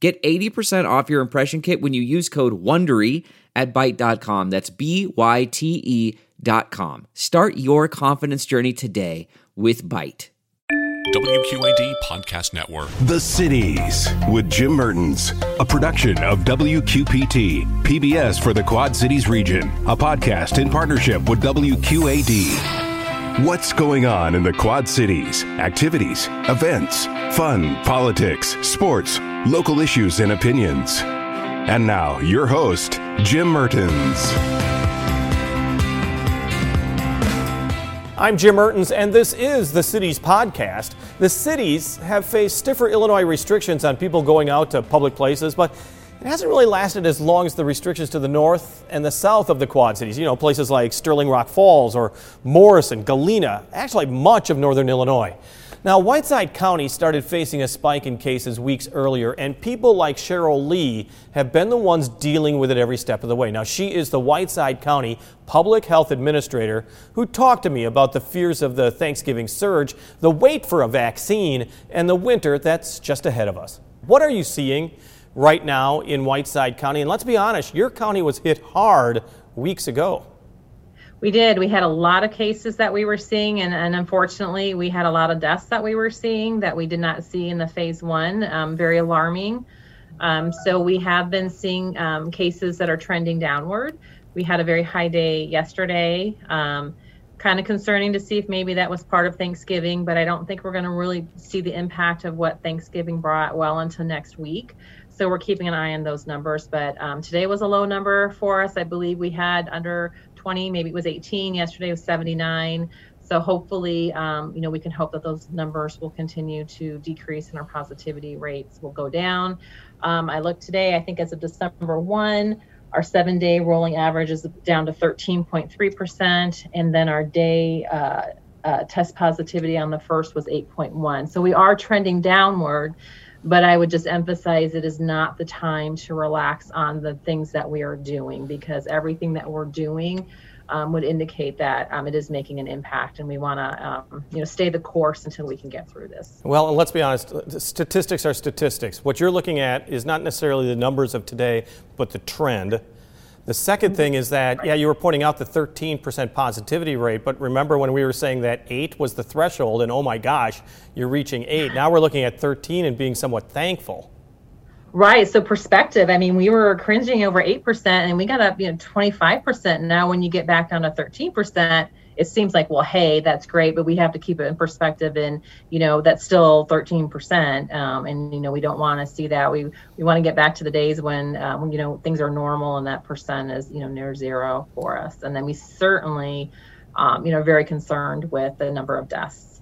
Get 80% off your impression kit when you use code WONDERY at Byte.com. That's B-Y-T-E dot com. Start your confidence journey today with Byte. WQAD Podcast Network. The Cities with Jim Mertens, a production of WQPT, PBS for the Quad Cities region, a podcast in partnership with WQAD. What's going on in the Quad Cities? Activities, events, fun, politics, sports, local issues, and opinions. And now, your host, Jim Mertens. I'm Jim Mertens, and this is the Cities Podcast. The cities have faced stiffer Illinois restrictions on people going out to public places, but it hasn't really lasted as long as the restrictions to the north and the south of the Quad Cities. You know, places like Sterling Rock Falls or Morrison, Galena, actually much of northern Illinois. Now, Whiteside County started facing a spike in cases weeks earlier, and people like Cheryl Lee have been the ones dealing with it every step of the way. Now, she is the Whiteside County Public Health Administrator who talked to me about the fears of the Thanksgiving surge, the wait for a vaccine, and the winter that's just ahead of us. What are you seeing right now in Whiteside County? And let's be honest, your county was hit hard weeks ago. We did. We had a lot of cases that we were seeing, and, and unfortunately, we had a lot of deaths that we were seeing that we did not see in the phase one. Um, very alarming. Um, so we have been seeing um, cases that are trending downward. We had a very high day yesterday. Um, kind of concerning to see if maybe that was part of Thanksgiving, but I don't think we're going to really see the impact of what Thanksgiving brought well until next week. So we're keeping an eye on those numbers. But um, today was a low number for us. I believe we had under 20, maybe it was 18. Yesterday was 79. So hopefully, um, you know, we can hope that those numbers will continue to decrease and our positivity rates will go down. Um, I looked today, I think as of December 1, our seven day rolling average is down to 13.3%. And then our day uh, uh, test positivity on the first was 8.1. So we are trending downward but I would just emphasize it is not the time to relax on the things that we are doing because everything that we're doing um, would indicate that um, it is making an impact, and we want to, um, you know, stay the course until we can get through this. Well, let's be honest, statistics are statistics. What you're looking at is not necessarily the numbers of today, but the trend. The second thing is that, yeah, you were pointing out the 13% positivity rate, but remember when we were saying that 8 was the threshold, and oh my gosh, you're reaching 8. Now we're looking at 13 and being somewhat thankful. Right. So perspective. I mean, we were cringing over 8% and we got up, you know, 25%. Now when you get back down to 13%, it seems like, well, hey, that's great, but we have to keep it in perspective. And you know, that's still 13%. Um, and you know, we don't want to see that. We we want to get back to the days when um, when you know things are normal and that percent is you know near zero for us. And then we certainly, um, you know, very concerned with the number of deaths.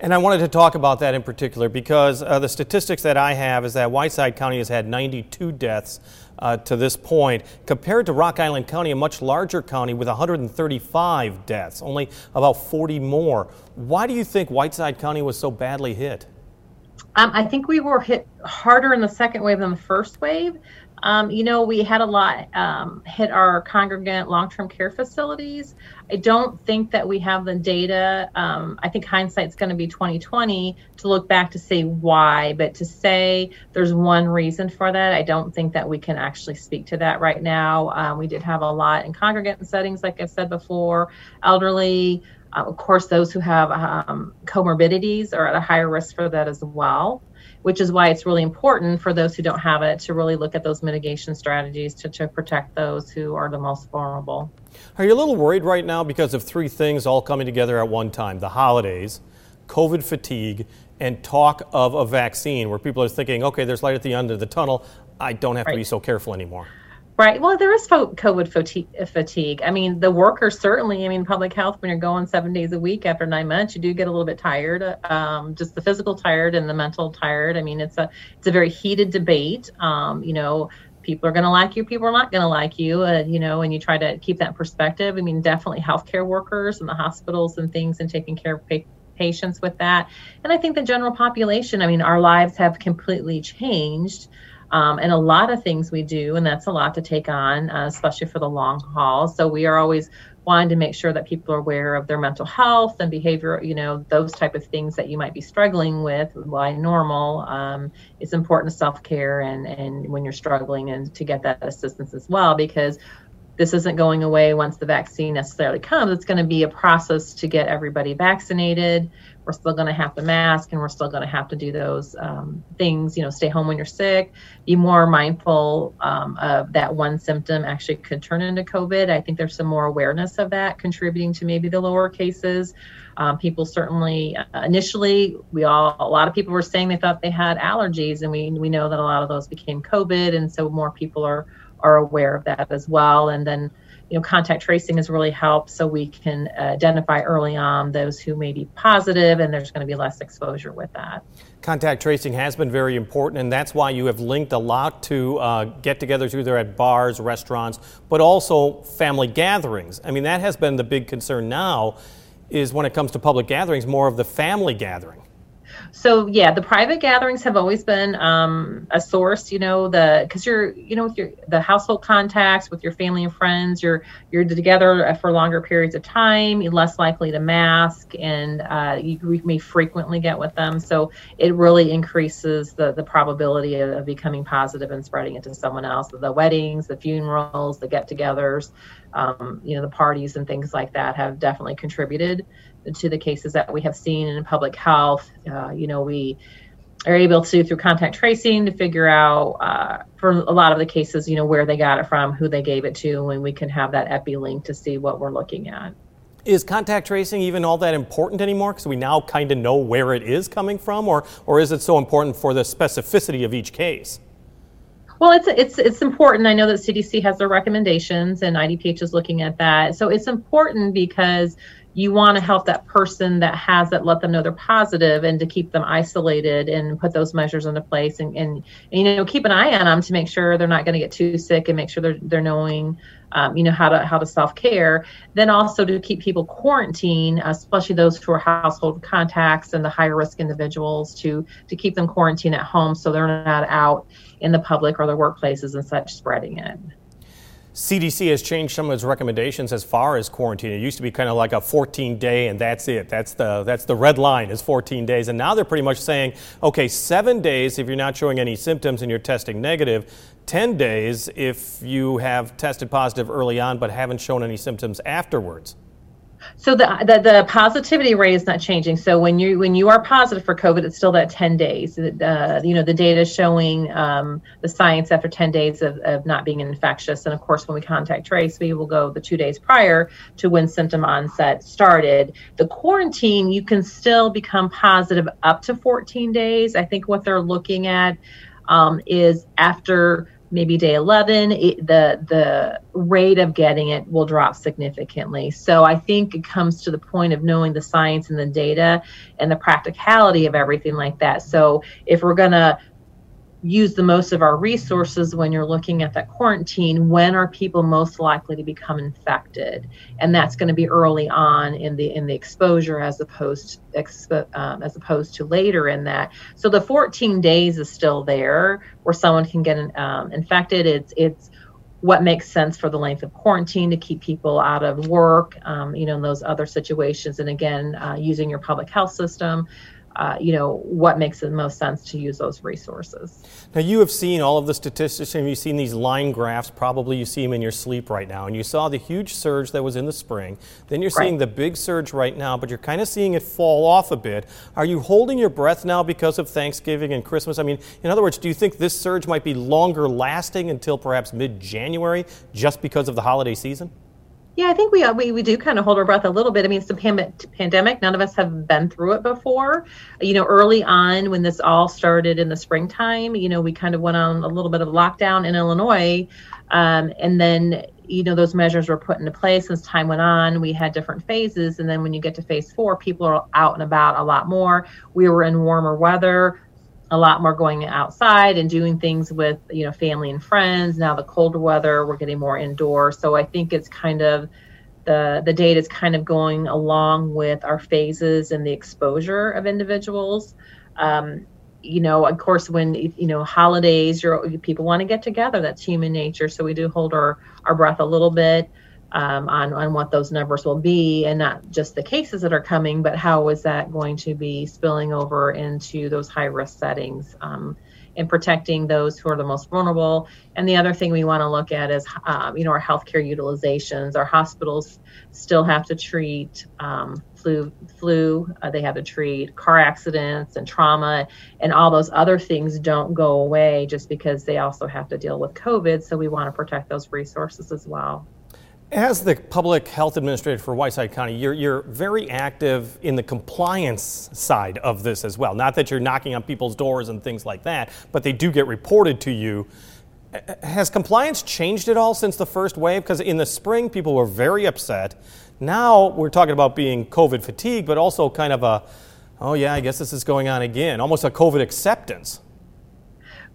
And I wanted to talk about that in particular because uh, the statistics that I have is that Whiteside County has had 92 deaths uh, to this point, compared to Rock Island County, a much larger county with 135 deaths, only about 40 more. Why do you think Whiteside County was so badly hit? Um, I think we were hit harder in the second wave than the first wave. Um, you know, we had a lot um, hit our congregant long term care facilities. I don't think that we have the data. Um, I think hindsight's going to be 2020 to look back to say why, but to say there's one reason for that, I don't think that we can actually speak to that right now. Um, we did have a lot in congregant settings, like I've said before, elderly. Uh, of course, those who have um, comorbidities are at a higher risk for that as well which is why it's really important for those who don't have it to really look at those mitigation strategies to, to protect those who are the most vulnerable. Are you a little worried right now because of three things all coming together at one time the holidays, COVID fatigue, and talk of a vaccine where people are thinking, okay, there's light at the end of the tunnel. I don't have right. to be so careful anymore. Right. Well, there is COVID fatigue. I mean, the workers certainly. I mean, public health. When you're going seven days a week after nine months, you do get a little bit tired. Um, just the physical tired and the mental tired. I mean, it's a it's a very heated debate. Um, you know, people are going to like you, people are not going to like you. Uh, you know, and you try to keep that perspective. I mean, definitely healthcare workers and the hospitals and things, and taking care of patients with that. And I think the general population. I mean, our lives have completely changed um, and a lot of things we do, and that's a lot to take on, uh, especially for the long haul. So we are always wanting to make sure that people are aware of their mental health and behavior, you know, those type of things that you might be struggling with. Why normal? Um, it's important to self care and and when you're struggling and to get that assistance as well because this isn't going away once the vaccine necessarily comes. It's going to be a process to get everybody vaccinated. We're still going to have to mask and we're still going to have to do those um, things, you know, stay home when you're sick, be more mindful um, of that one symptom actually could turn into COVID. I think there's some more awareness of that contributing to maybe the lower cases. Um, people certainly uh, initially we all a lot of people were saying they thought they had allergies and we we know that a lot of those became covid and so more people are are aware of that as well. And then, you know, contact tracing has really helped so we can identify early on those who may be positive and there's going to be less exposure with that. Contact tracing has been very important, and that's why you have linked a lot to uh, get togethers either at bars, restaurants, but also family gatherings. I mean, that has been the big concern now, is when it comes to public gatherings, more of the family gathering. So yeah, the private gatherings have always been um, a source. You know, the because you're you know with your the household contacts with your family and friends, you're you're together for longer periods of time. You're less likely to mask, and uh, you may frequently get with them. So it really increases the the probability of, of becoming positive and spreading it to someone else. The weddings, the funerals, the get-togethers, um, you know, the parties and things like that have definitely contributed to the cases that we have seen in public health. Uh, you know, we are able to through contact tracing to figure out uh, for a lot of the cases, you know, where they got it from, who they gave it to, and we can have that epi link to see what we're looking at. Is contact tracing even all that important anymore? Because we now kind of know where it is coming from, or or is it so important for the specificity of each case? Well, it's it's it's important. I know that CDC has their recommendations, and IDPH is looking at that. So it's important because you want to help that person that has it let them know they're positive and to keep them isolated and put those measures into place and, and, and you know keep an eye on them to make sure they're not going to get too sick and make sure they're, they're knowing um, you know how to how to self-care. Then also to keep people quarantined especially those who are household contacts and the higher risk individuals to to keep them quarantined at home so they're not out in the public or their workplaces and such spreading it CDC has changed some of its recommendations as far as quarantine. It used to be kind of like a 14 day and that's it. That's the that's the red line is 14 days. And now they're pretty much saying, okay, 7 days if you're not showing any symptoms and you're testing negative, 10 days if you have tested positive early on but haven't shown any symptoms afterwards. So the, the, the positivity rate is not changing. So when you when you are positive for COVID, it's still that 10 days. Uh, you know the data showing um, the science after 10 days of, of not being infectious. And of course, when we contact trace, we will go the two days prior to when symptom onset started. The quarantine, you can still become positive up to 14 days. I think what they're looking at um, is after maybe day 11 it, the the rate of getting it will drop significantly. So i think it comes to the point of knowing the science and the data and the practicality of everything like that. So if we're going to use the most of our resources when you're looking at that quarantine when are people most likely to become infected? And that's going to be early on in the in the exposure as opposed expo, um, as opposed to later in that. So the 14 days is still there where someone can get um, infected. It's it's what makes sense for the length of quarantine to keep people out of work um, you know in those other situations. And again uh, using your public health system uh, you know, what makes the most sense to use those resources. Now, you have seen all of the statistics and you've seen these line graphs. Probably you see them in your sleep right now. And you saw the huge surge that was in the spring. Then you're seeing right. the big surge right now, but you're kind of seeing it fall off a bit. Are you holding your breath now because of Thanksgiving and Christmas? I mean, in other words, do you think this surge might be longer lasting until perhaps mid January just because of the holiday season? Yeah, I think we, uh, we we do kind of hold our breath a little bit. I mean, it's a pand- pandemic. None of us have been through it before. You know, early on when this all started in the springtime, you know, we kind of went on a little bit of lockdown in Illinois, um, and then you know those measures were put into place as time went on. We had different phases, and then when you get to phase four, people are out and about a lot more. We were in warmer weather a lot more going outside and doing things with you know family and friends. Now the colder weather we're getting more indoor so i think it's kind of the the data is kind of going along with our phases and the exposure of individuals. Um, you know of course when you know holidays you're, people want to get together. That's human nature. So we do hold our our breath a little bit um, on, on what those numbers will be and not just the cases that are coming, but how is that going to be spilling over into those high risk settings um, and protecting those who are the most vulnerable. And the other thing we want to look at is, um, you know, our healthcare utilizations. Our hospitals still have to treat um, flu, flu. Uh, they have to treat car accidents and trauma, and all those other things don't go away just because they also have to deal with COVID. So we want to protect those resources as well. As the public health administrator for Whiteside County, you're, you're very active in the compliance side of this as well. Not that you're knocking on people's doors and things like that, but they do get reported to you. Has compliance changed at all since the first wave? Because in the spring, people were very upset. Now we're talking about being COVID fatigue, but also kind of a, oh yeah, I guess this is going on again, almost a COVID acceptance.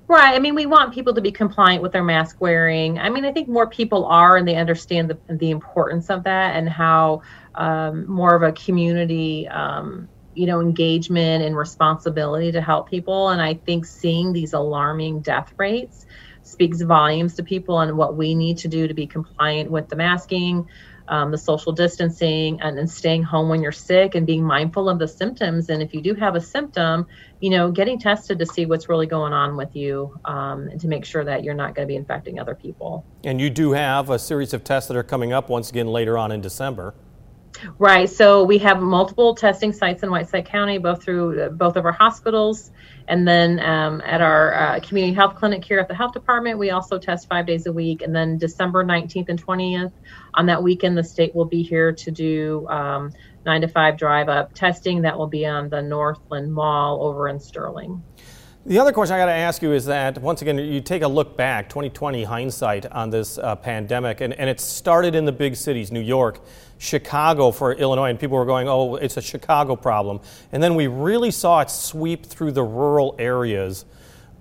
Right. I mean, we want people to be compliant with their mask wearing. I mean, I think more people are, and they understand the the importance of that and how um, more of a community, um, you know, engagement and responsibility to help people. And I think seeing these alarming death rates speaks volumes to people and what we need to do to be compliant with the masking um, the social distancing and, and staying home when you're sick and being mindful of the symptoms. And if you do have a symptom, you know, getting tested to see what's really going on with you um, and to make sure that you're not going to be infecting other people. And you do have a series of tests that are coming up once again later on in December. Right. So we have multiple testing sites in Whiteside County, both through both of our hospitals, and then um, at our uh, community health clinic here at the health department, we also test five days a week. And then December 19th and 20th, on that weekend, the state will be here to do um, nine to five drive up testing. That will be on the Northland Mall over in Sterling. The other question I got to ask you is that once again, you take a look back, 2020 hindsight on this uh, pandemic, and, and it started in the big cities, New York, Chicago for Illinois, and people were going, oh, it's a Chicago problem. And then we really saw it sweep through the rural areas.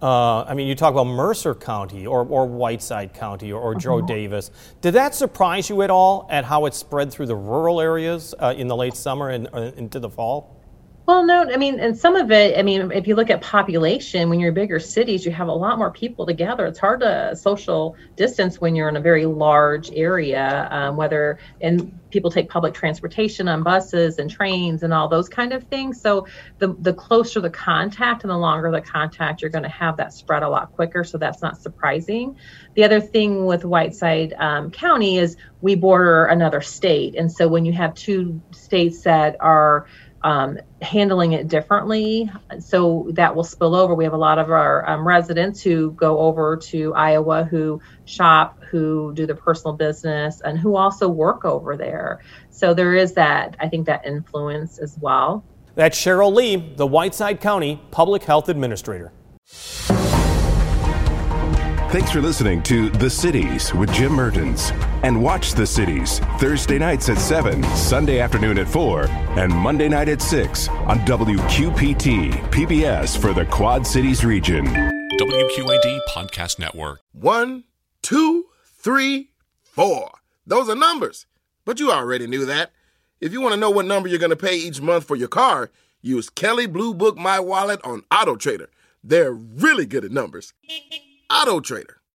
Uh, I mean, you talk about Mercer County or, or Whiteside County or, or Jo uh-huh. Daviess. Did that surprise you at all at how it spread through the rural areas uh, in the late summer and uh, into the fall? Well, no, I mean, and some of it, I mean, if you look at population, when you're bigger cities, you have a lot more people together. It's hard to social distance when you're in a very large area, um, whether, and people take public transportation on buses and trains and all those kind of things. So the, the closer the contact and the longer the contact, you're going to have that spread a lot quicker. So that's not surprising. The other thing with Whiteside um, County is we border another state. And so when you have two states that are um, handling it differently. So that will spill over. We have a lot of our um, residents who go over to Iowa who shop, who do their personal business, and who also work over there. So there is that, I think, that influence as well. That's Cheryl Lee, the Whiteside County Public Health Administrator. Thanks for listening to The Cities with Jim Mertens. And watch The Cities Thursday nights at 7, Sunday afternoon at 4, and Monday night at 6 on WQPT, PBS for the Quad Cities region. WQAD Podcast Network. One, two, three, four. Those are numbers. But you already knew that. If you want to know what number you're going to pay each month for your car, use Kelley Blue Book My Wallet on Auto Trader. They're really good at numbers. Auto Trader.